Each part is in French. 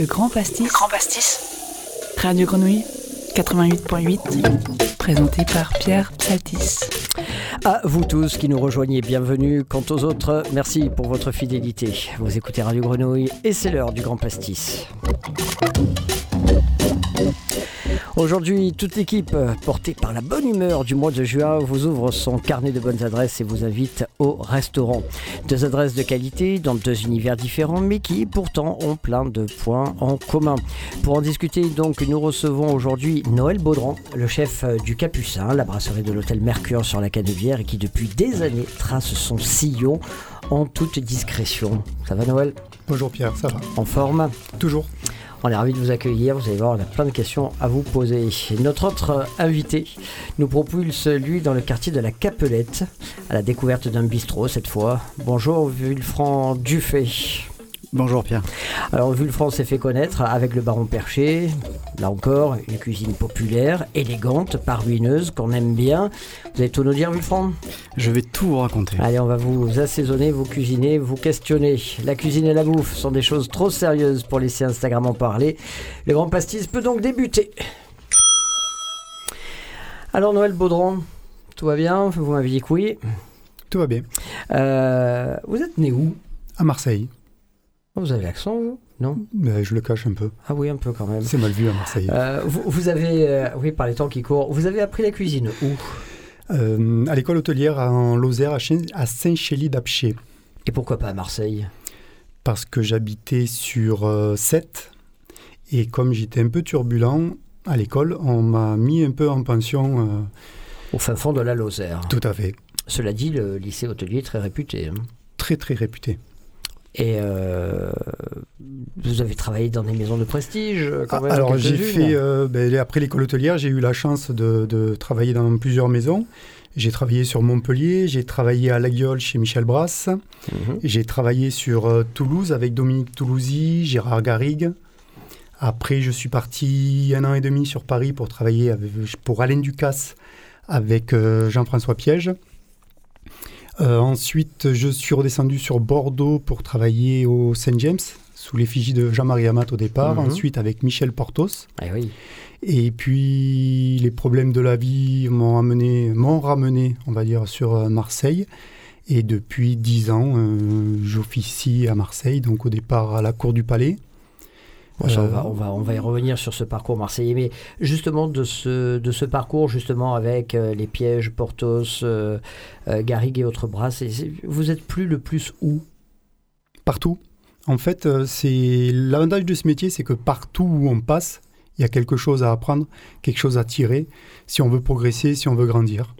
Le Grand Pastis. Le Grand Pastis. Radio Grenouille 88.8. Présenté par Pierre Psaltis. À vous tous qui nous rejoignez, bienvenue. Quant aux autres, merci pour votre fidélité. Vous écoutez Radio Grenouille et c'est l'heure du Grand Pastis. Aujourd'hui, toute l'équipe, portée par la bonne humeur du mois de juin, vous ouvre son carnet de bonnes adresses et vous invite au restaurant. Deux adresses de qualité dans deux univers différents, mais qui pourtant ont plein de points en commun. Pour en discuter, donc, nous recevons aujourd'hui Noël Baudran, le chef du Capucin, la brasserie de l'hôtel Mercure sur la Canebière, et qui depuis des années trace son sillon en toute discrétion. Ça va Noël? Bonjour Pierre, ça va? En forme? Toujours. On est ravis de vous accueillir. Vous allez voir, on a plein de questions à vous poser. Notre autre invité nous propulse, lui, dans le quartier de la Capelette, à la découverte d'un bistrot cette fois. Bonjour, Vulfran Dufay. Bonjour Pierre. Alors Vulfran s'est fait connaître avec le Baron Perché, là encore une cuisine populaire, élégante, pas ruineuse, qu'on aime bien. Vous allez tout nous dire Vulfran Je vais tout vous raconter. Allez, on va vous assaisonner, vous cuisiner, vous questionner. La cuisine et la bouffe sont des choses trop sérieuses pour laisser Instagram en parler. Le Grand Pastis peut donc débuter. Alors Noël Baudron, tout va bien? Vous m'avez dit que oui. Tout va bien. Euh, vous êtes né où? À Marseille. Vous avez l'accent, vous? Non? Mais Je le cache un peu. Ah oui, un peu quand même. C'est mal vu à Marseille. Euh, vous, vous avez, euh, oui, par les temps qui courent, vous avez appris la cuisine où? Euh, à l'école hôtelière en Lozère, à Saint-Chély-d'Apcher. Et pourquoi pas à Marseille? Parce que j'habitais sur euh, 7. Et comme j'étais un peu turbulent à l'école, on m'a mis un peu en pension. Au fin fond de la Lozère. tout à fait. Cela dit, le lycée hôtelier est très réputé. hein. Très très réputé. Et euh, vous avez travaillé dans des maisons de prestige euh, quand Ah, même Alors j'ai fait, euh, ben, après l'école hôtelière, j'ai eu la chance de, de travailler dans plusieurs maisons. J'ai travaillé sur Montpellier, j'ai travaillé à La Guiole chez Michel Brasse, Mhm. j'ai travaillé sur euh, Toulouse avec Dominique Toulousy, Gérard Garrigue. Après, je suis parti un an et demi sur Paris pour travailler avec- pour Alain Ducasse avec euh, Jean-François Piège. Euh, ensuite, je suis redescendu sur Bordeaux pour travailler au Saint James, sous l'effigie de Jean-Marie Amat au départ. Mhm. Ensuite, avec Michel Portos. Ah oui. Et puis, les problèmes de la vie m'ont amené, m'ont ramené, on va dire, sur euh, Marseille. Et depuis dix ans, euh, j'officie à Marseille, donc au départ à la Cour du Palais. Ça, on, Euh, va, on, va, on va y revenir sur ce parcours marseillais, mais justement de ce, de ce parcours, justement avec euh, les pièges, Portos, euh, euh, Garrigue et autres bras, vous êtes plus le plus où? Partout. En fait, c'est l'avantage de ce métier, c'est que partout où on passe, il y a quelque chose à apprendre, quelque chose à tirer, si on veut progresser, si on veut grandir.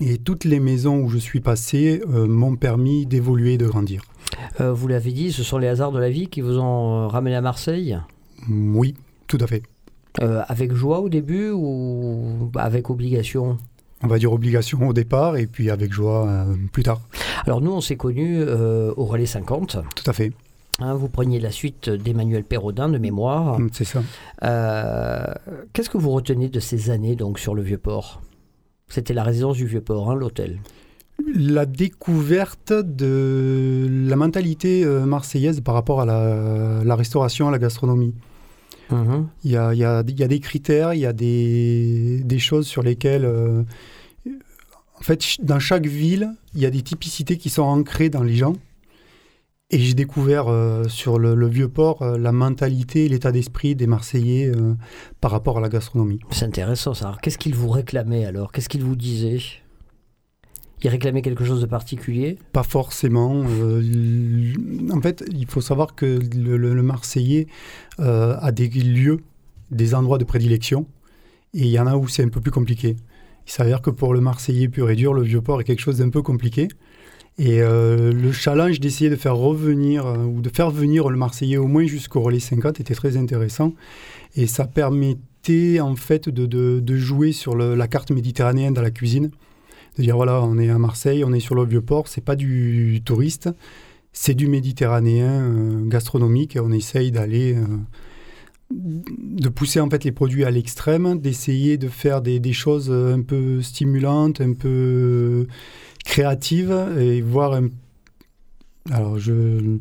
Et toutes les maisons où je suis passé euh, m'ont permis d'évoluer et de grandir. Euh, Vous l'avez dit, ce sont les hasards de la vie qui vous ont euh, ramené à Marseille? Oui, tout à fait. Euh, Avec joie au début ou avec obligation? On va dire obligation au départ et puis avec joie euh, plus tard. Alors nous, on s'est connus euh, au Relais 50. Tout à fait, hein, vous preniez la suite d'Emmanuel Perrodin de mémoire. Mm, c'est ça. Euh, Qu'est-ce que vous retenez de ces années donc sur le Vieux-Port? C'était la résidence du Vieux-Port, hein, l'hôtel. La découverte de la mentalité euh, marseillaise par rapport à la, la restauration, à la gastronomie. Mhm. Il y a, y y des critères, il y a des, des choses sur lesquelles... euh, en fait, dans chaque ville, il y a des typicités qui sont ancrées dans les gens. Et j'ai découvert euh, sur le, le Vieux-Port euh, la mentalité, l'état d'esprit des Marseillais euh, par rapport à la gastronomie. C'est intéressant ça. Qu'est-ce qu'il vous réclamait alors? Qu'est-ce qu'il vous disait Il réclamait quelque chose de particulier? Pas forcément. en fait, il faut savoir que le, le- le Marseillais a des lieux, des endroits de prédilection, et il y en a où c'est un peu plus compliqué. Il s'avère que pour le Marseillais pur et dur, le Vieux-Port est quelque chose d'un peu compliqué. Et euh, le challenge d'essayer de faire revenir, euh, ou de faire venir le Marseillais au moins jusqu'au relais 50 était très intéressant. Et ça permettait en fait de, jouer sur la carte méditerranéenne dans la cuisine de dire voilà, on est à Marseille, on est sur le Vieux-Port, c'est pas du touriste, c'est du méditerranéen euh, gastronomique et on essaye d'aller de pousser en fait les produits à l'extrême, d'essayer de faire des choses un peu stimulantes, un peu créatives et voir un... Alors je...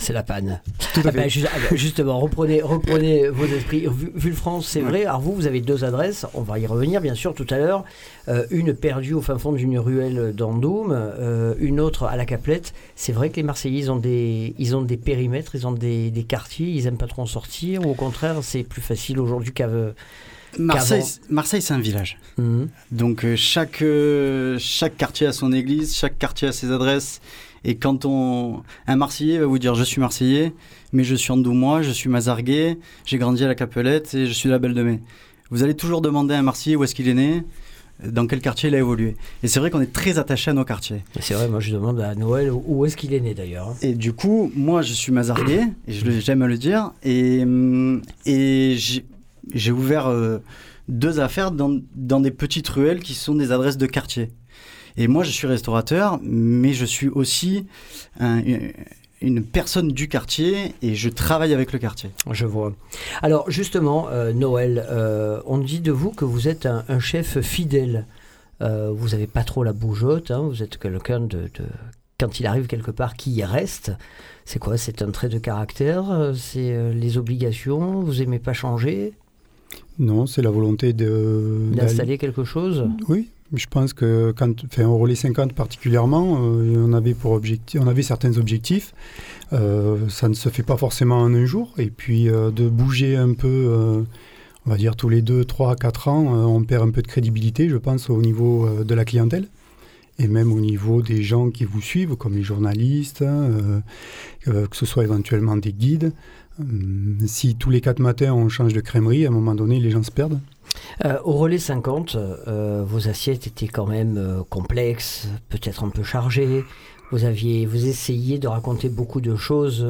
c'est la panne. Tout à Ah ben, fait. ju- justement, reprenez, reprenez vos esprits. Vu- Vulfrance, c'est vrai. Alors vous, vous avez deux adresses. On va y revenir, bien sûr, tout à l'heure. Euh, une perdue au fin fond d'une ruelle d'Andoum, euh, une autre à la Caplette. C'est vrai que les Marseillais, ils ont des, ils ont des périmètres, ils ont des, des quartiers. Ils aiment pas trop en sortir. Ou au contraire, c'est plus facile aujourd'hui qu'avant. Marseille. Marseille c'est un village. Mhm. Donc euh, chaque, euh, chaque quartier a son église, chaque quartier a ses adresses. Et quand on... Un Marseillais va vous dire je suis Marseillais, mais je suis Andoumois, je suis Mazarguais, j'ai grandi à la Capelette et je suis la Belle de Mai. Vous allez toujours demander à un Marseillais où est-ce qu'il est né, dans quel quartier il a évolué. Et c'est vrai qu'on est très attaché à nos quartiers. C'est vrai, moi je demande à Noël où est-ce qu'il est né d'ailleurs. hein. Et du coup, moi, je suis Mazarguais, et j'aime le dire, et, hum, et j'ai j'ai ouvert euh, deux affaires dans, des petites ruelles qui sont des adresses de quartier. Et moi, je suis restaurateur, mais je suis aussi un- une- personne du quartier, et je travaille avec le quartier. Je vois. Alors justement, euh, Noël, euh, on dit de vous que vous êtes un, chef fidèle. Vous n'avez pas trop la bougeotte, hein, vous êtes quelqu'un de, Quand il arrive quelque part, qui y reste. C'est quoi? C'est un trait de caractère? C'est les obligations? Vous aimez pas changer? Non, c'est la volonté de D'installer quelque chose Oui, je pense que quand, enfin, au relais 50 particulièrement, euh, on avait pour objectif, on avait certains objectifs. Euh, ça ne se fait pas forcément en un jour. Et puis euh, de bouger un peu, on va dire tous les 2, 3, 4 ans, on perd un peu de crédibilité, je pense, au niveau de la clientèle. Et même au niveau des gens qui vous suivent, comme les journalistes, euh, euh, que ce soit éventuellement des guides. Euh, si tous les quatre matins on change de crèmerie, à un moment donné, les gens se perdent. Euh, Au relais 50, euh, vos assiettes étaient quand même euh, complexes, peut-être un peu chargées. Vous aviez, vous essayiez de raconter beaucoup de choses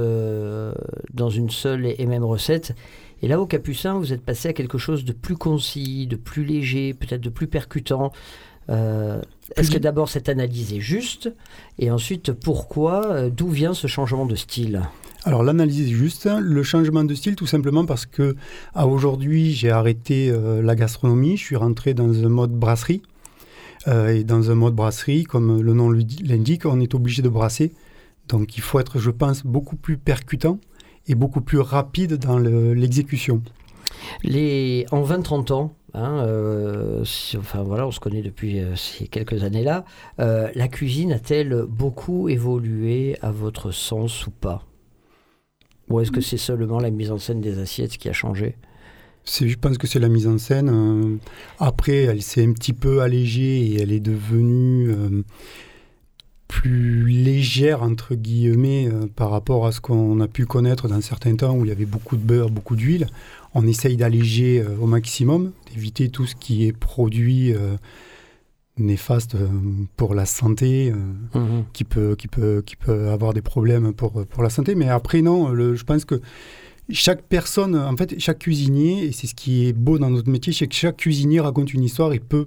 dans une seule et même recette. Et là, au Capucin, vous êtes passé à quelque chose de plus concis, de plus léger, peut-être de plus percutant. Est-ce que d'abord cette analyse est juste? Et ensuite, pourquoi D'où vient ce changement de style? Alors l'analyse est juste, le changement de style tout simplement parce que à aujourd'hui j'ai arrêté euh, la gastronomie, je suis rentré dans un mode brasserie. Euh, et dans un mode brasserie, comme le nom l'indique, on est obligé de brasser. Donc il faut être, je pense, beaucoup plus percutant et beaucoup plus rapide dans le- l'exécution. En 20-30 ans, hein, euh, enfin voilà, on se connaît depuis ces quelques années-là, la cuisine a-t-elle beaucoup évolué à votre sens ou pas? Ou est-ce que c'est seulement la mise en scène des assiettes qui a changé? Je pense que c'est la mise en scène. euh, après, elle s'est un petit peu allégée et elle est devenue euh, plus légère, entre guillemets, euh, par rapport à ce qu'on a pu connaître dans certains temps où il y avait beaucoup de beurre, beaucoup d'huile. On essaye d'alléger au maximum, d'éviter tout ce qui est produit néfaste euh, pour la santé. euh, qui peut, qui peut, qui peut avoir des problèmes pour, pour la santé. Mais après, non, le- je pense que chaque personne, en fait, chaque cuisinier, et c'est ce qui est beau dans notre métier, c'est que chaque cuisinier raconte une histoire et peut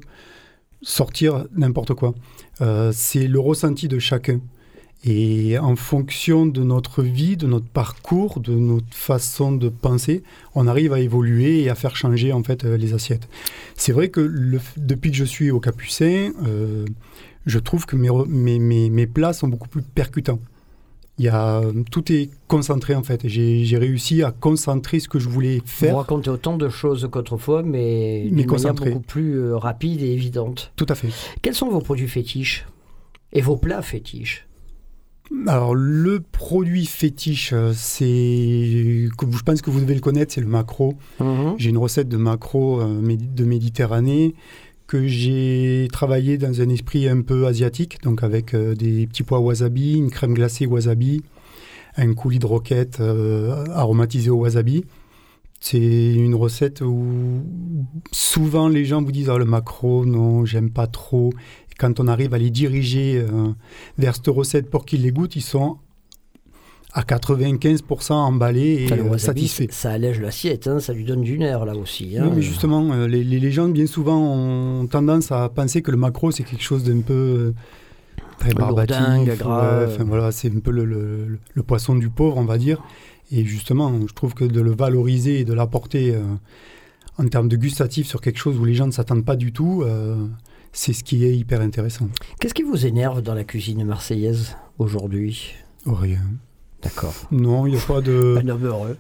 sortir n'importe quoi. Euh, c'est le ressenti de chacun. Et en fonction de notre vie, de notre parcours, de notre façon de penser, on arrive à évoluer et à faire changer en fait euh, les assiettes. C'est vrai que le depuis que je suis au Capucin, euh, je trouve que mes, mes, mes, mes plats sont beaucoup plus percutants. Il y a, tout est concentré en fait. J'ai réussi à concentrer ce que je voulais Vous faire. racontez autant de choses qu'autrefois, mais Mais d'une manière beaucoup plus euh, rapide et évidente. Tout à fait. Quels sont vos produits fétiches? Et vos plats fétiches? Alors le produit fétiche, euh, c'est, je pense que vous devez le connaître, c'est le macro. Mhm. J'ai une recette de macro euh, de Méditerranée que j'ai travaillé dans un esprit un peu asiatique, donc avec euh, des petits pois wasabi, une crème glacée wasabi, un coulis de roquette euh, aromatisé au wasabi. C'est une recette où souvent les gens vous disent ah, le macro, non, j'aime pas trop. Et quand on arrive à les diriger euh, vers cette recette pour qu'ils les goûtent, ils sont à 95% emballés et Enfin, euh, wasabi, satisfaits. ça allège l'assiette, hein, ça lui donne du nerf là aussi. hein. Oui, mais justement, euh, les, gens, bien souvent, ont tendance à penser que le macro, c'est quelque chose d'un peu euh, très barbatif. Ouais, enfin, voilà, c'est un peu le, le- le poisson du pauvre, on va dire. Et justement, je trouve que de le valoriser et de l'apporter euh, en termes de gustatif sur quelque chose où les gens ne s'attendent pas du tout, c'est ce qui est hyper intéressant. Qu'est-ce qui vous énerve dans la cuisine marseillaise aujourd'hui? Oh, rien. D'accord. Non, il n'y a pas de. Un homme heureux.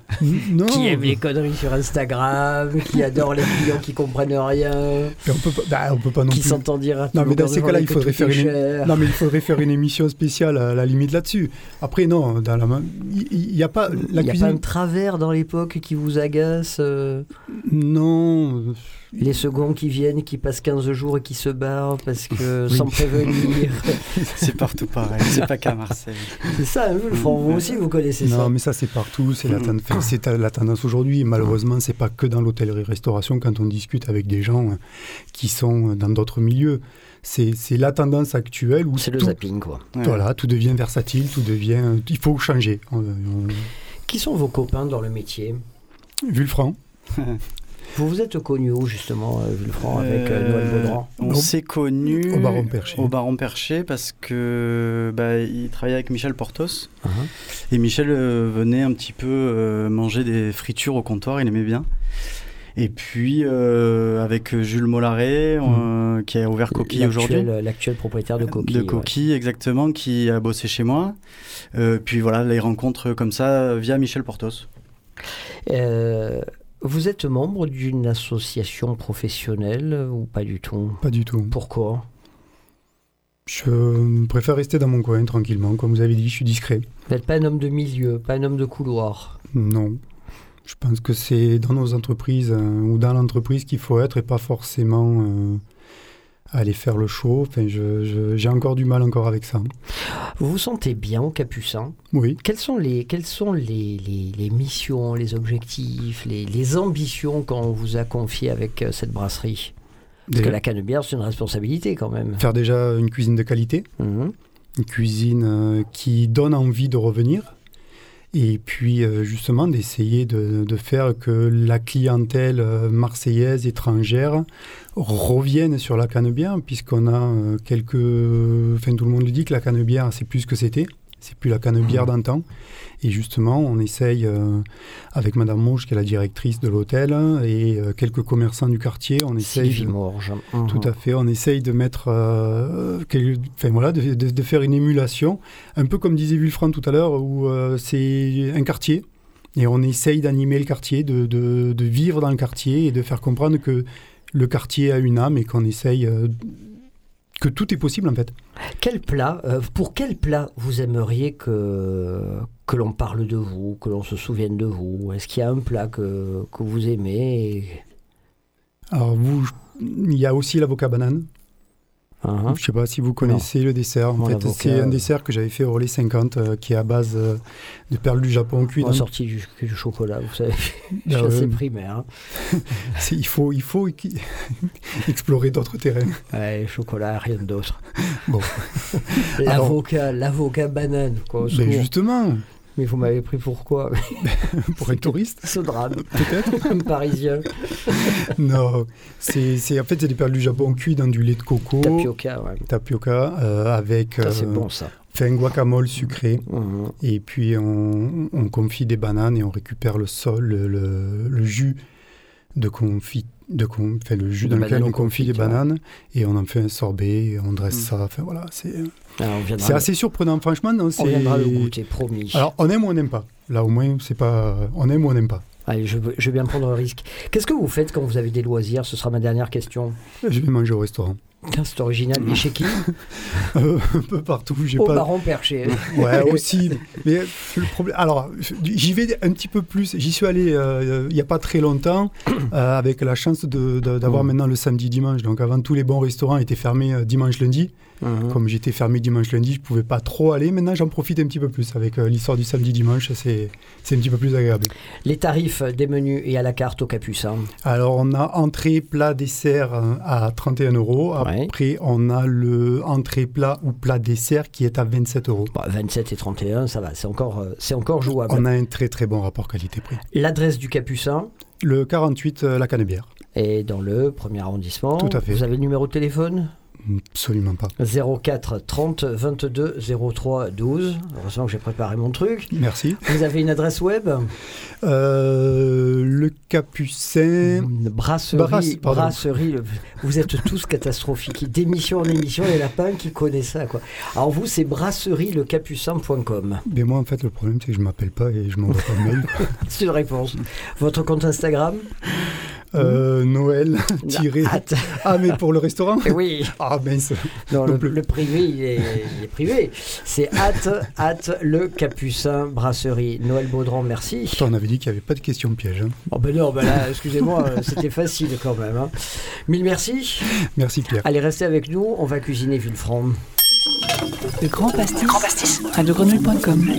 non. Qui aime les conneries sur Instagram, qui adore les clients qui comprennent rien, Et on peut pas, bah, on peut pas non qui plus. s'entendent dire à tout Non, mais dans ces cas-là, il faudrait faire une-. Non, mais il faudrait faire une émission spéciale à la limite là-dessus. Après, non, dans la main, il n'y a pas Il la n'y a cuisine. pas un travers dans l'époque qui vous agace euh, Non, Les seconds qui viennent, qui passent 15 jours et qui se barrent parce que Oui. sans prévenir. C'est partout pareil, c'est pas qu'à Marseille. c'est ça, hein, le front. Vous aussi, vous connaissez ça. non, mais ça c'est partout. C'est la, la tendance aujourd'hui. Malheureusement, c'est pas que dans l'hôtellerie-restauration quand on discute avec des gens euh, qui sont dans d'autres milieux. C'est c'est la tendance actuelle où C'est le zapping, quoi. Voilà, tout devient versatile, tout devient. Il faut changer. Qui sont vos copains dans le métier? Vu le franc. Vous vous êtes connu où, justement, euh, Villefranc, avec euh, Noël Euh, Baudran On Au- s'est connus au Baron Perché. Au Baron Perché parce que bah, il travaillait avec Michel Portos Hein et Michel euh, venait un petit peu euh, manger des fritures au comptoir, il aimait bien. Et puis euh, avec Jules Mollaret euh, qui a ouvert Coquille aujourd'hui. L'actuel- propriétaire de Coquille. De ouais. Coquille, exactement, qui a bossé chez moi. Euh, puis voilà, les rencontres comme ça via Michel Portos. Vous êtes membre d'une association professionnelle ou pas du tout? Pas du tout. Pourquoi? Je préfère rester dans mon coin tranquillement. Comme vous avez dit, je suis discret. Vous n'êtes pas un homme de milieu, pas un homme de couloir? Non. Je pense que c'est dans nos entreprises euh, ou dans l'entreprise qu'il faut être et pas forcément euh, aller faire le show. Enfin, j'ai encore du mal encore avec ça. Vous vous sentez bien au Capucin? Oui. Quelles sont les, quelles sont les, les- les missions, les objectifs, les, les ambitions qu'on vous a confiées avec euh, cette brasserie? Parce que la canne-bière, c'est une responsabilité quand même. Faire déjà une cuisine de qualité, Mhm. une cuisine euh, qui donne envie de revenir. Et puis euh, justement d'essayer de, faire que la clientèle euh, marseillaise, étrangère, revienne sur la canne-bière, puisqu'on a euh, quelques... Enfin tout le monde dit que la canne-bière, c'est plus ce que c'était. C'est plus la canne-bière d'antan. Et justement, on essaye, euh, avec Madame Mouche, qui est la directrice de l'hôtel, et euh, quelques commerçants du quartier, on essaye... Sylvie de-. Mhm. tout à fait. On essaye de mettre, euh, quel- voilà, de, de- de faire une émulation, un peu comme disait Villefranc tout à l'heure, où euh, c'est un quartier et on essaye d'animer le quartier, de, vivre dans le quartier et de faire comprendre que le quartier a une âme et qu'on essaye que tout est possible en fait. Quel plat, euh, pour quel plat vous aimeriez que, que l'on parle de vous, que l'on se souvienne de vous? Est-ce qu'il y a un plat que, que vous aimez et- Alors vous, il y a aussi l'avocat banane. Hein Je sais pas si vous connaissez le dessert. En fait, c'est un euh, dessert que j'avais fait au relais 50, euh, qui est à base euh, de perles du Japon cuites On dans a sorti du, chocolat, vous savez. Je Ah assez primaire. hein. C'est- Il faut, il faut explorer d'autres terrains. Ouais, chocolat, rien d'autre. Bon. L'avocat, l'avocat banane, quoi. Ben justement, Mais vous m'avez pris pourquoi pour un touriste, Ce drame, peut-être. un parisien. non, c'est, en fait c'est des perles du Japon cuites dans du lait de coco, Tapioca, ouais. tapioca, euh, avec Ça, c'est euh, bon, ça. fait un guacamole sucré. Mhm. Et puis on, on confie des bananes et on récupère le sol, le, le- le jus de confit, de con- enfin, le jus De dans lequel on confie les bananes et on en fait un sorbet, et on dresse Mm. ça. Enfin voilà, c'est, Ah, on viendra, c'est assez surprenant, franchement. Non, on viendra le goûter, promis. Alors on aime ou on n'aime pas? Là au moins c'est pas, on aime ou on n'aime pas? Allez, je, je vais bien prendre un risque. Qu'est-ce que vous faites quand vous avez des loisirs? Ce sera ma dernière question. Je vais manger au restaurant. C'est original. Et chez qui? Euh, un peu partout. Au pas... Baron Perché. Ouais, aussi. Mais le problème. Alors, j'y vais un petit peu plus. J'y suis allé euh, il n'y a pas très longtemps, euh, avec la chance de- de- d'avoir Mm. maintenant le samedi-dimanche. Donc, avant, tous les bons restaurants étaient fermés dimanche-lundi. Mhm. Comme j'étais fermé dimanche-lundi, je pouvais pas trop aller. Maintenant, j'en profite un petit peu plus avec euh, l'histoire du samedi-dimanche. C'est c'est un petit peu plus agréable. Les tarifs des menus et à la carte au Capucin. Alors, on a entrée, plat, dessert euh, à 31 euros. Ouais. Après, on a le entrée, plat ou plat, dessert qui est à 27 euros. Bon, 27 et 31, ça va, c'est encore, euh, c'est encore jouable. On a un très très bon rapport qualité-prix. L'adresse du Capucin Le 48, euh, la Canebière. est dans le premier arrondissement. Tout à fait. Vous avez le numéro de téléphone? Absolument pas. 04 30 22 03 12. Heureusement que j'ai préparé mon truc. Merci. Vous avez une adresse web? Euh, le Capucin. Brasserie. Brasserie. Vous êtes tous catastrophiques. D'émission en émission, il en a un qui connaît ça. Quoi. Alors vous, c'est brasserie-lecapucin.com. Mais moi, en fait, le problème, c'est que je m'appelle pas et je m'envoie pas de mail. C'est une réponse. Votre compte Instagram? Euh, Noël. tiré. Ah, mais pour le restaurant oui. Ah, mince. Non, Non le, privé, il est, il est privé. C'est hâte, hâte, le Capucin Brasserie. Noël Baudran, merci. Pourtant, on avait dit qu'il n'y avait pas de question piège. hein. Oh ben non, ben là, excusez-moi, euh, c'était facile quand même. hein. Mille merci. Merci, Pierre. Allez, restez avec nous, on va cuisiner Villefranc. Le grand pastis. radiogrenouille.com.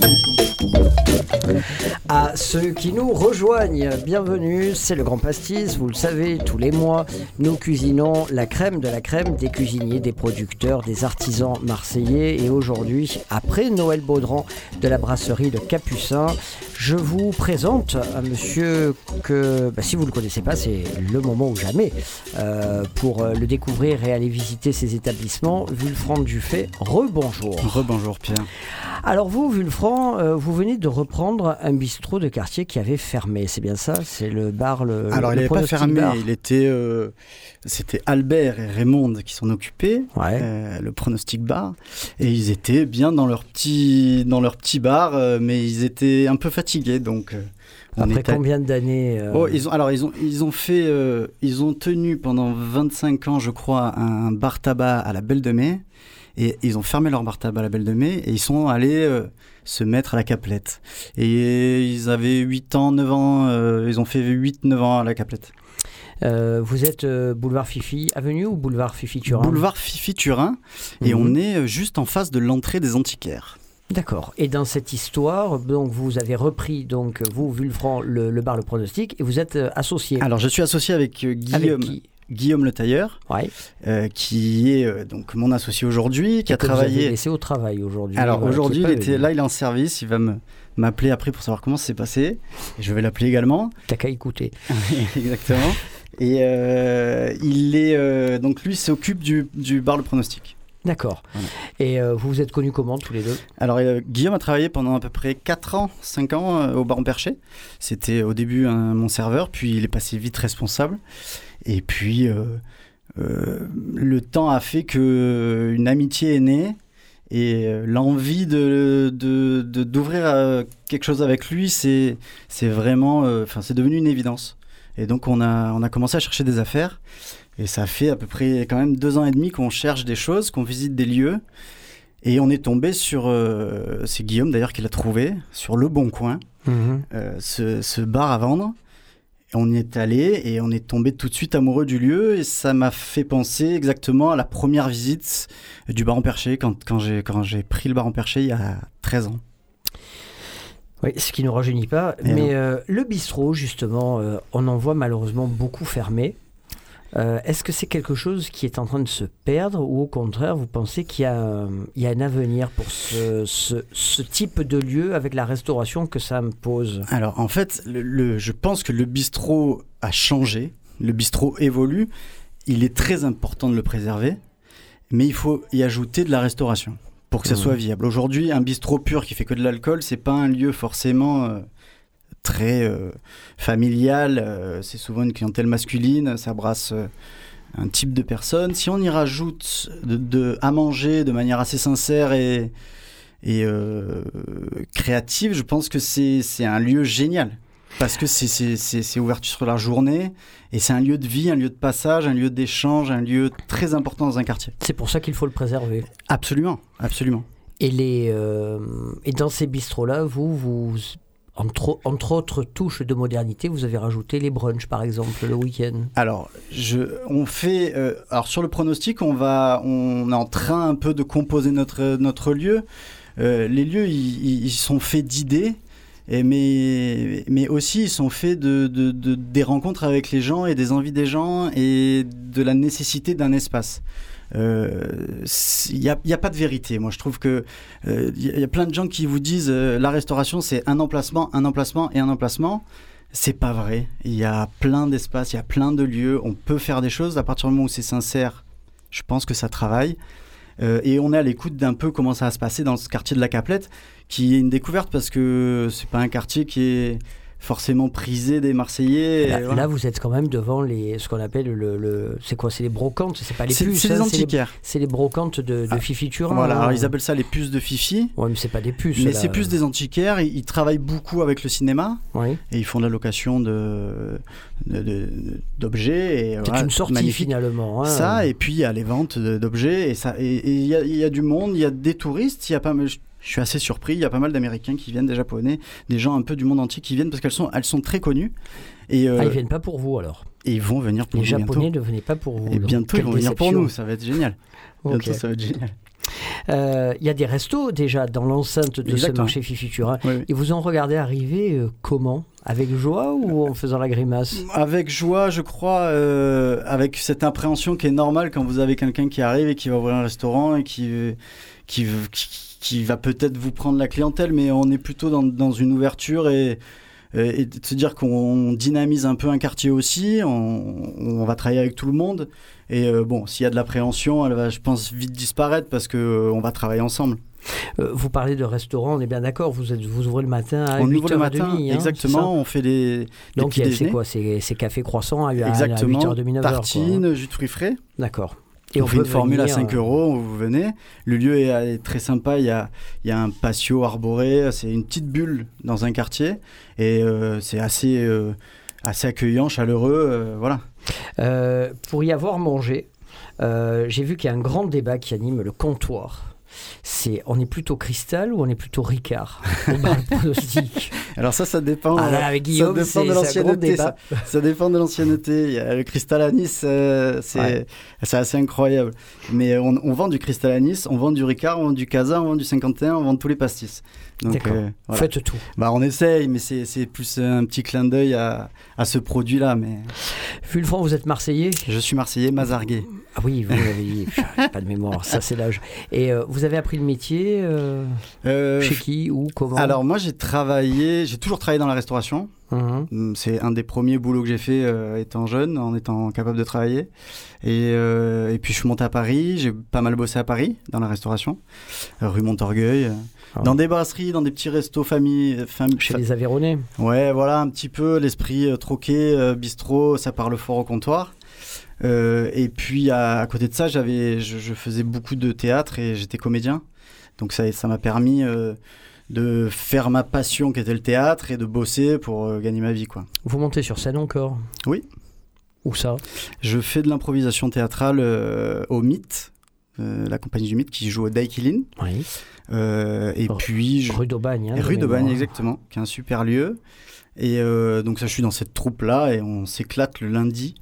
À ceux qui nous rejoignent, bienvenue, c'est le Grand Pastis, vous le savez, tous les mois, nous cuisinons la crème de la crème des cuisiniers, des producteurs, des artisans marseillais. Et aujourd'hui, après Noël Baudran de la brasserie Le Capucin, je vous présente un monsieur que, bah, si vous ne le connaissez pas, c'est le moment ou jamais euh, pour euh, le découvrir et aller visiter ses établissements. Vulfranc Dufay, rebonjour. Rebonjour Pierre. Alors vous, Vulfranc, euh, vous venez de reprendre un bistrot de quartier qui avait fermé, c'est bien ça? C'est le bar, le Alors le il n'avait pas fermé, Bar. il était, euh, c'était Albert et Raymond qui s'en occupaient, Ouais. euh, le pronostic bar, et ils étaient bien dans leur petit, dans leur petit bar, euh, mais ils étaient un peu fatigués, donc on Après était- combien d'années euh, Oh, ils ont, alors ils ont, ils ont fait, euh, ils ont tenu pendant 25 ans, je crois, un bar tabac à la Belle de Mai, et ils ont fermé leur bar tabac à la Belle de Mai, et ils sont allés euh, se mettre à la Caplette. Et ils avaient 8 ans, 9 ans, euh, ils ont fait 8-9 ans à la Caplette. euh, Vous êtes euh, boulevard Fifi Avenue ou boulevard Fifi Turin? Boulevard Fifi Turin, et Mhm. on est juste en face de l'entrée des antiquaires. D'accord. Et dans cette histoire, donc vous avez repris donc vous Vulfranc le, le bar le pronostic et vous êtes associé Alors je suis associé avec euh, avec Guillaume, qui? Guillaume Le Tailleur, Ouais. euh, qui est euh, donc mon associé aujourd'hui, qui a travaillé laissé au travail aujourd'hui. Alors voilà, aujourd'hui, il était là, il est en service, il va me m'appeler après pour savoir comment ça s'est passé. Et je vais l'appeler également. T'as qu'à écouter. Exactement. Et euh, il est euh, donc lui s'occupe du, du bar le pronostic. D'accord. Voilà. Et euh, vous vous êtes connus comment tous les deux? Alors euh, Guillaume a travaillé pendant à peu près 4 ans, 5 ans euh, au Baron Perché. C'était au début un- mon serveur, puis il est passé vite responsable. Et puis euh, euh, le temps a fait que euh, une amitié est née et l'envie de d'ouvrir quelque chose avec lui, c'est c'est vraiment, euh, enfin c'est devenu une évidence. Et donc on a on a commencé à chercher des affaires. Et ça fait à peu près quand même deux ans et demi qu'on cherche des choses, qu'on visite des lieux. Et on est tombé sur, euh, c'est Guillaume d'ailleurs qui l'a trouvé, sur Le Bon Coin, euh, ce, ce bar à vendre. On y est allé et on est tombé tout de suite amoureux du lieu et ça m'a fait penser exactement à la première visite du bar en perché quand, quand j'ai quand j'ai pris le bar en perché il y a 13 ans. Oui, ce qui ne rajeunit pas. Eh mais euh, le bistrot, justement, euh, on en voit malheureusement beaucoup fermé. Euh, Est-ce que c'est quelque chose qui est en train de se perdre ou au contraire, vous pensez qu'il y, a, euh, y a un avenir pour ce, ce- ce type de lieu avec la restauration que ça impose Alors en fait, le, le- je pense que le bistrot a changé, le bistrot évolue, il est très important de le préserver, mais il faut y ajouter de la restauration pour que ça Mhm. soit viable. Aujourd'hui, un bistrot pur qui fait que de l'alcool, c'est pas un lieu forcément euh, très euh, familial, euh, c'est souvent une clientèle masculine, ça brasse euh, un type de personne. Si on y rajoute de, de- à manger de manière assez sincère et, et euh, créative, je pense que c'est un lieu génial. Parce que c'est- ouvert sur la journée et c'est un lieu de vie, un lieu de passage, un lieu d'échange, un lieu très important dans un quartier. C'est pour ça qu'il faut le préserver. Absolument, absolument. Et, les, euh, et dans ces bistrots-là, vous, vous entre, autres touches de modernité, vous avez rajouté les brunchs, par exemple, le week-end. Alors, on fait. euh, alors sur le pronostic, on va, on est en train un peu de composer notre notre lieu. Euh, les lieux, ils, sont faits d'idées, mais mais aussi ils sont faits de- des rencontres avec les gens et des envies des gens et de la nécessité d'un espace. Euh, Il n'y a, pas de vérité. Moi, je trouve que euh, il y, a- il y a plein de gens qui vous disent euh, la restauration, c'est un emplacement, un emplacement et un emplacement. C'est pas vrai. Il y a plein d'espaces, il y a plein de lieux. On peut faire des choses à partir du moment où c'est sincère Je pense que ça travaille. Euh, et on est à l'écoute d'un peu comment ça va se passer dans ce quartier de la Caplette, qui est une découverte parce que c'est pas un quartier qui est forcément prisé des Marseillais. Là, vous êtes quand même devant les, ce qu'on appelle le, le- c'est quoi C'est les brocantes, c'est pas les puces, c'est hein, c'est les, antiquaires. c'est les brocantes de, de Ah, Fifi Turin. Voilà, hein. alors ils appellent ça les puces de Fifi. Ouais, mais c'est pas des puces. Mais c'est plus des antiquaires, ils, ils travaillent beaucoup avec le cinéma Oui. et ils font de la location de, d'objets. et C'est voilà, une sortie magnifique. finalement. hein. Ça, et puis il y a les ventes d'objets, et ça, et il y, a- il y a du monde, il y a des touristes, il y a pas mal. Je je suis assez surpris, il y a pas mal d'Américains qui viennent, des Japonais, des gens un peu du monde entier qui viennent parce qu'elles sont, elles sont très connues. Et, euh, Ah, ils viennent pas pour vous alors? et ils vont venir pour Les nous Japonais bientôt. ne venaient pas pour vous. Et bientôt, ils vont venir pour nous, ça va être génial. Bientôt, ça va être génial. Euh, Il y a des restos déjà dans l'enceinte de ce Exactement. marché Fifi Turin. Oui, oui. Ils vous ont regardé arriver euh, comment? Avec joie ou en faisant la grimace? Avec joie, je crois, euh, avec cette appréhension qui est normale quand vous avez quelqu'un qui arrive et qui va ouvrir un restaurant et qui, qui, qui, qui va peut-être vous prendre la clientèle, mais on est plutôt dans, dans une ouverture et, et de se dire qu'on dynamise un peu un quartier aussi, on, on va travailler avec tout le monde. Et euh, bon, s'il y a de l'appréhension, elle va, je pense, vite disparaître parce qu'on va travailler ensemble. Euh, Vous parlez de restaurant, on est bien d'accord, vous, êtes- vous ouvrez le matin à on 8h30. ouvre le matin, hein, c'est ça exactement, on fait les Donc c'est quoi C'est café croissant à, à- à Exactement, 8h30, 9h. tartine, jus de fruits frais. D'accord. On, fait une formule à venir, 5 euh, euros, vous venez. Le lieu est, est très sympa, il y a, il y a un patio arboré, c'est une petite bulle dans un quartier. Et euh, c'est assez, euh, assez accueillant, chaleureux, euh, voilà. Pour y avoir mangé, j'ai vu qu'il y a un grand débat qui anime le comptoir. C'est on est plutôt cristal ou on est plutôt Ricard? On parle pronostic. Alors ça, ça dépend, Ah là, euh, avec Guillaume, ça dépend de l'ancienneté. Ça, ça dépend de l'ancienneté. Le cristal euh, c'est Ouais. c'est assez incroyable. Mais on, on vend du cristal Nice, on vend du Ricard, on vend du Casa, on vend du 51, on vend tous les pastis. Donc, D'accord. euh, voilà. Faites tout. Bah, on essaye, mais c'est plus un petit clin d'œil à, à ce produit-là. Mais Fulfran, vous êtes Marseillais? Je suis Marseillais, Mazargué. Ah oui, vous. Putain, Pas de mémoire, ça c'est l'âge. Et euh, vous avez appris le métier euh, Euh, chez qui ou comment? Alors moi j'ai travaillé, j'ai toujours travaillé dans la restauration. Mhm. Hum, C'est un des premiers boulots que j'ai fait euh, étant jeune, en étant capable de travailler. Et, euh, et puis je suis monté à Paris, j'ai pas mal bossé à Paris dans la restauration, rue Montorgueil, Ah. dans des brasseries, dans des petits restos famille, fam- Chez fa- les Aveyronnais Ouais, voilà un petit peu l'esprit euh, troqué, euh, bistrot, ça parle fort au comptoir. Euh, et puis à, à côté de ça, j'avais, je, je faisais beaucoup de théâtre et j'étais comédien. Donc ça, ça m'a permis euh, de faire ma passion qui était le théâtre et de bosser pour euh, gagner ma vie, quoi. Vous montez sur scène encore? Oui. Où ça? Je fais de l'improvisation théâtrale euh, au Mythe, euh, la compagnie du Mythe qui joue au Daikilin. Oui. Euh, et puis je, Rue d'Aubagne. hein, rue de de Bagne, mémoire. exactement, qui est un super lieu. Et euh, donc ça, je suis dans cette troupe-là et on s'éclate le lundi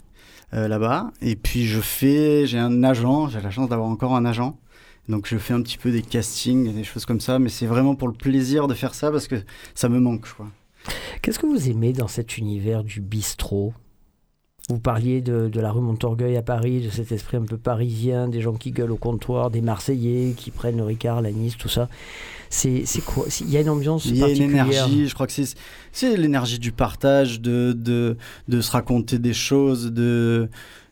là-bas. Et puis je fais, j'ai un agent, j'ai la chance d'avoir encore un agent. Donc je fais un petit peu des castings des choses comme ça, mais c'est vraiment pour le plaisir de faire ça parce que ça me manque. Quoi. Qu'est-ce que vous aimez dans cet univers du bistrot? Vous parliez de, de la rue Montorgueil à Paris, de cet esprit un peu parisien, des gens qui gueulent au comptoir, des Marseillais qui prennent le Ricard, la Nice, tout ça. C'est c'est quoi? Il y a une ambiance Il y a une énergie, je crois que c'est, c'est l'énergie du partage, de, de, de se raconter des choses, de,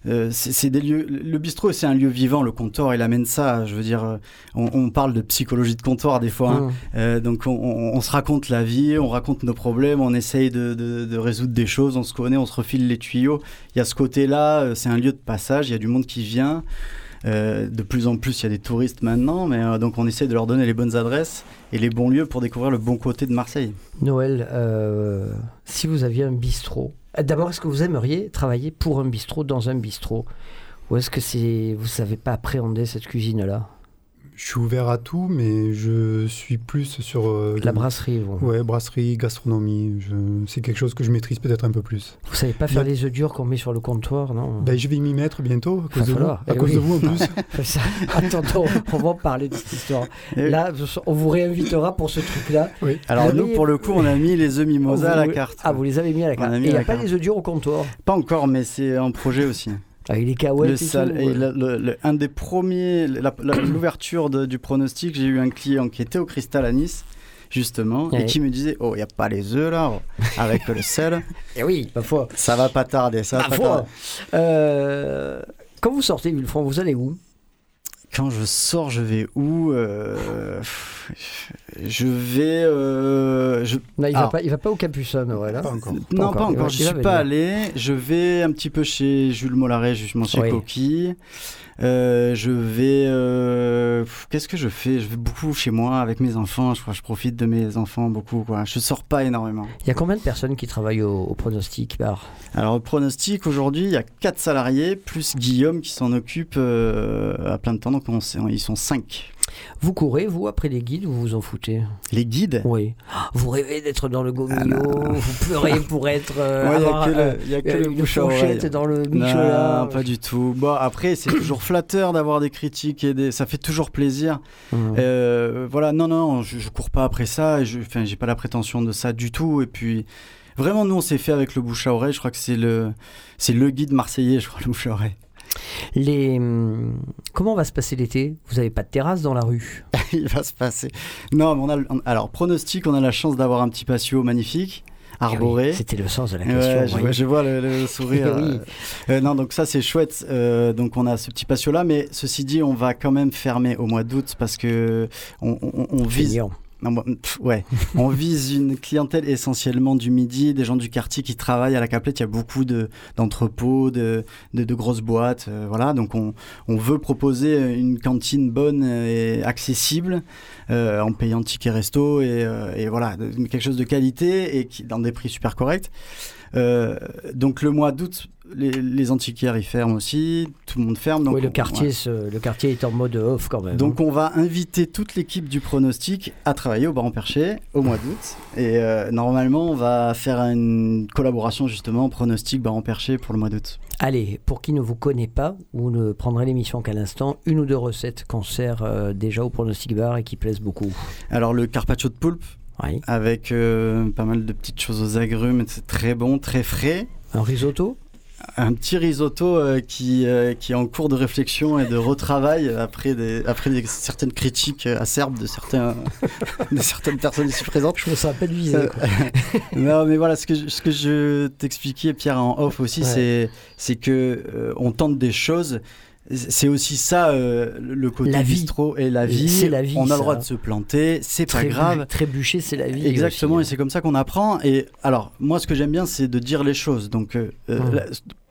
euh, c'est, des lieux, le bistrot c'est un lieu vivant, le comptoir il amène ça, je veux dire, euh, on, on parle de psychologie de comptoir des fois, hein. Hum. Euh, donc on, on- on se raconte la vie, on raconte nos problèmes, on essaye de, de- de résoudre des choses, on se connaît, on se refile les tuyaux. Il y a ce côté-là, c'est un lieu de passage, il y a du monde qui vient. Euh, de plus en plus, il y a des touristes maintenant, mais euh, donc on essaye de leur donner les bonnes adresses et les bons lieux pour découvrir le bon côté de Marseille. Noël, euh, si vous aviez un bistrot, d'abord, est-ce que vous aimeriez travailler pour un bistrot, dans un bistrot? Ou est-ce que c'est, vous ne savez pas appréhender cette cuisine-là? Je suis ouvert à tout, mais je suis plus sur euh, La brasserie, vous Ouais, brasserie, gastronomie. je- C'est quelque chose que je maîtrise peut-être un peu plus. Vous savez pas faire Le- les œufs durs qu'on met sur le comptoir, non? Ben, je vais m'y mettre bientôt à cause, de vous, à Eh cause oui. de vous en plus. Ça, Attends, on va en parler de cette histoire. Et- Là, on vous réinvitera pour ce truc-là. Alors nous, pour le coup, on a mis les œufs mimosa à la carte. Ah, vous les avez mis à la carte. a Et il n'y a la pas carte. les œufs durs au comptoir? Pas encore, mais c'est un projet aussi. Avec les cacahuètes Le et sal- tout. et ouais. le- le- le- un des premiers, l'ouverture du pronostic, j'ai eu un client qui était au Cristal à Nice, justement, Ouais. et qui me disait Oh, il n'y a pas les œufs là, avec le sel. Eh oui, parfois. Ça va pas tarder, ça va pas tarder. Euh, quand vous sortez Villefranc, vous allez où? Quand je sors, je vais où Euh, Je vais. euh, je- Non, il, Ah. va pas, il va pas au Capucin, Noël. hein Pas encore. Non, encore. pas encore. Je va suis pas allé. Je vais un petit peu chez Jules Mollaret, justement chez Oui. Coquille. Euh, je vais. euh, Qu'est-ce que je fais? Je vais beaucoup chez moi avec mes enfants. Je crois que je profite de mes enfants beaucoup. Quoi. Je sors pas énormément. Il y a combien de personnes qui travaillent au, au pronostic bar? Alors, au pronostic, aujourd'hui, il y a 4 salariés, plus Guillaume qui s'en occupe euh, à plein de temps. Donc, on, ils sont 5. Vous courez, vous, après les guides, ou vous vous en foutez Les guides? Oui. Ah, Vous rêvez d'être dans le Ah, Gomillot, vous pleurez pour être. euh, Ouais, il y a avoir, que le- euh, a que euh, le oreille. fourchette dans le Michelin. Non, pas du tout. Bon, après, c'est toujours flatteur d'avoir des critiques et des... ça fait toujours plaisir. Hum. Euh, voilà, non, non, je, je cours pas après ça. Je, enfin, j'ai pas la prétention de ça du tout. Et puis, vraiment, nous, on s'est fait avec le bouche à oreille. Je crois que c'est le, c'est le guide marseillais, je crois, le bouche à oreille. Les... hum, Comment va se passer l'été? Vous n'avez pas de terrasse dans la rue? Il va se passer. Non, mais on a, on- alors, pronostic, on a la chance d'avoir un petit patio magnifique, arboré. Eh oui, C'était le sens de la Ouais, question. je, oui. vois, je vois le, le sourire. Oui. euh. Euh, non, donc ça c'est chouette. Euh, donc on a ce petit patio là, mais ceci dit, on va quand même fermer au mois d'août parce que on, on- on vise. Non, moi, pff, ouais, on vise une clientèle essentiellement du midi, des gens du quartier qui travaillent à la Caplette. Il y a beaucoup de d'entrepôts, de, de, de grosses boîtes, euh, voilà. Donc on, on veut proposer une cantine bonne et accessible euh, en payant ticket resto et, euh, et voilà quelque chose de qualité et qui dans des prix super corrects. Donc le mois d'août, les, les antiquaires ils ferment aussi, tout le monde ferme. Donc oui, le on- quartier, le quartier est en mode off quand même. donc on va inviter toute l'équipe du pronostic à travailler au Baron Perché au mois d'août. Et euh, normalement on va faire une collaboration justement pronostic Baron Perché pour le mois d'août. Allez, pour qui ne vous connaît pas, vous ne prendrez l'émission qu'à l'instant, une ou deux recettes qu'on sert euh, déjà au pronostic bar et qui plaisent beaucoup. Alors le carpaccio de poulpe Oui. avec euh, pas mal de petites choses aux agrumes, c'est très bon, très frais. Un risotto? Un petit risotto euh, qui, euh, qui est en cours de réflexion et de retravail après, des, après des, certaines critiques acerbes de, certains, de certaines personnes ici présentes. Je me sens à peine visé. Euh, non, mais voilà, ce que je, ce que je t'expliquais, Pierre, en off aussi, Ouais. c'est, c'est que euh, on tente des choses. C'est aussi ça, euh, le côté La vie. bistrot et la vie. C'est la vie, On a ça. le droit de se planter, c'est pas grave. Trébucher, c'est la vie. Exactement, aussi, et c'est comme ça qu'on apprend. Et alors, moi, ce que j'aime bien, c'est de dire les choses. Donc, euh, euh, Mm. la-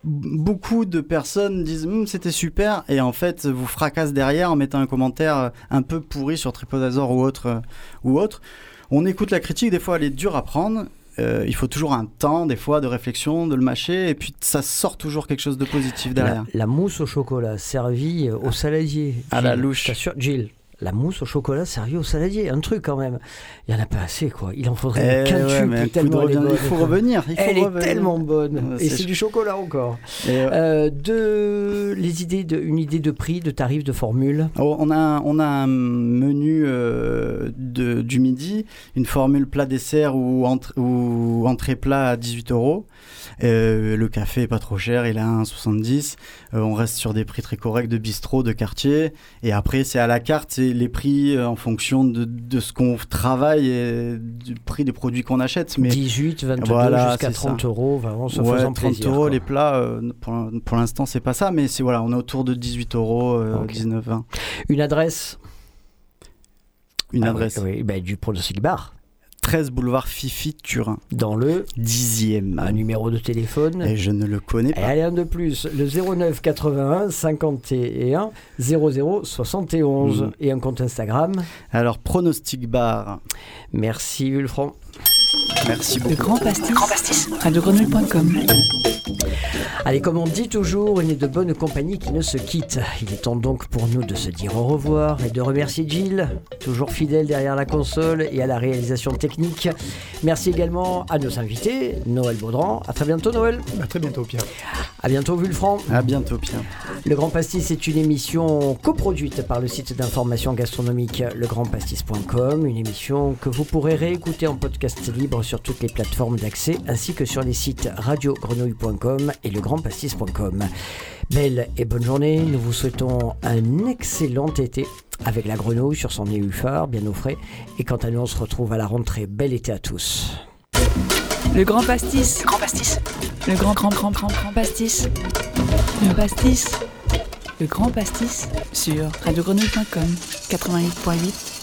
beaucoup de personnes disent Hum, c'était super, et en fait, vous fracassent derrière en mettant un commentaire un peu pourri sur TripAdvisor ou autre, ou autre. On écoute la critique, des fois, elle est dure à prendre. Euh, il faut toujours un temps, des fois, de réflexion, de le mâcher, et puis ça sort toujours quelque chose de positif La, derrière. la mousse au chocolat servie au saladier. À la louche. Gilles, la mousse au chocolat servie au saladier. Un truc quand même. Il n'y en a pas assez, quoi. Il en faudrait Eh une ouais, mais un coup de tellement elle est revient- bonne, il faut revenir. Il faut Elle est revenir. tellement bonne. Et c'est ch- du chocolat encore. Euh, Euh, de, les idées de, une idée de prix, de tarif, de formule. Oh, on, a, on a un menu euh, de, du midi, une formule plat-dessert ou, entre- ou entrée-plat à 18 euros. Euh, le café est pas trop cher, il est à 1,70. Euh, on reste sur des prix très corrects de bistrot, de quartier. Et après, c'est à la carte, c'est les prix euh, en fonction de, de ce qu'on travaille et du prix des produits qu'on achète. Mais 18, 22 Voilà, jusqu'à c'est 30 ça. euros, vraiment se ouais, faisant 30 plaisir. euros quoi. les plats, euh, pour, pour l'instant, c'est pas ça. Mais c'est voilà, on est autour de 18 euros, euh, Ok. 19, 20. Une adresse? Une Ah adresse. Oui, oui, bah, du pronostic bar. 13 boulevard Fifi Turin. Dans le Dixième. un numéro de téléphone. Et je ne le connais Et pas. allez, un de plus, le 09 81 51 00 71 Mm. et un compte Instagram. Alors, pronostic bar. Merci Ulfran. Merci Le beaucoup. grand pastis. radiogrenouille.com. Allez, comme on dit toujours, il est de bonne compagnie qui ne se quitte. Il est temps donc pour nous de se dire au revoir et de remercier Gilles, toujours fidèle derrière la console et à la réalisation technique. Merci également à nos invités, Noël Baudran. À très bientôt Noël. À très bientôt, Pierre. À bientôt Vulfran. À bientôt, Pierre. Le Grand Pastis est une émission coproduite par le site d'information gastronomique legrandpastis.com, une émission que vous pourrez réécouter en podcast libre sur toutes les plateformes d'accès ainsi que sur les sites radiogrenouille.com et legrandpastis.com. Belle et bonne journée, nous vous souhaitons un excellent été avec la grenouille sur son nénuphar bien au frais et quant à nous on se retrouve à la rentrée. Bel été à tous. Le grand pastis. Le grand pastis. Le grand, grand, grand, grand, grand pastis. Le pastis. Le Grand Pastis sur radiogrenouille.com 88.8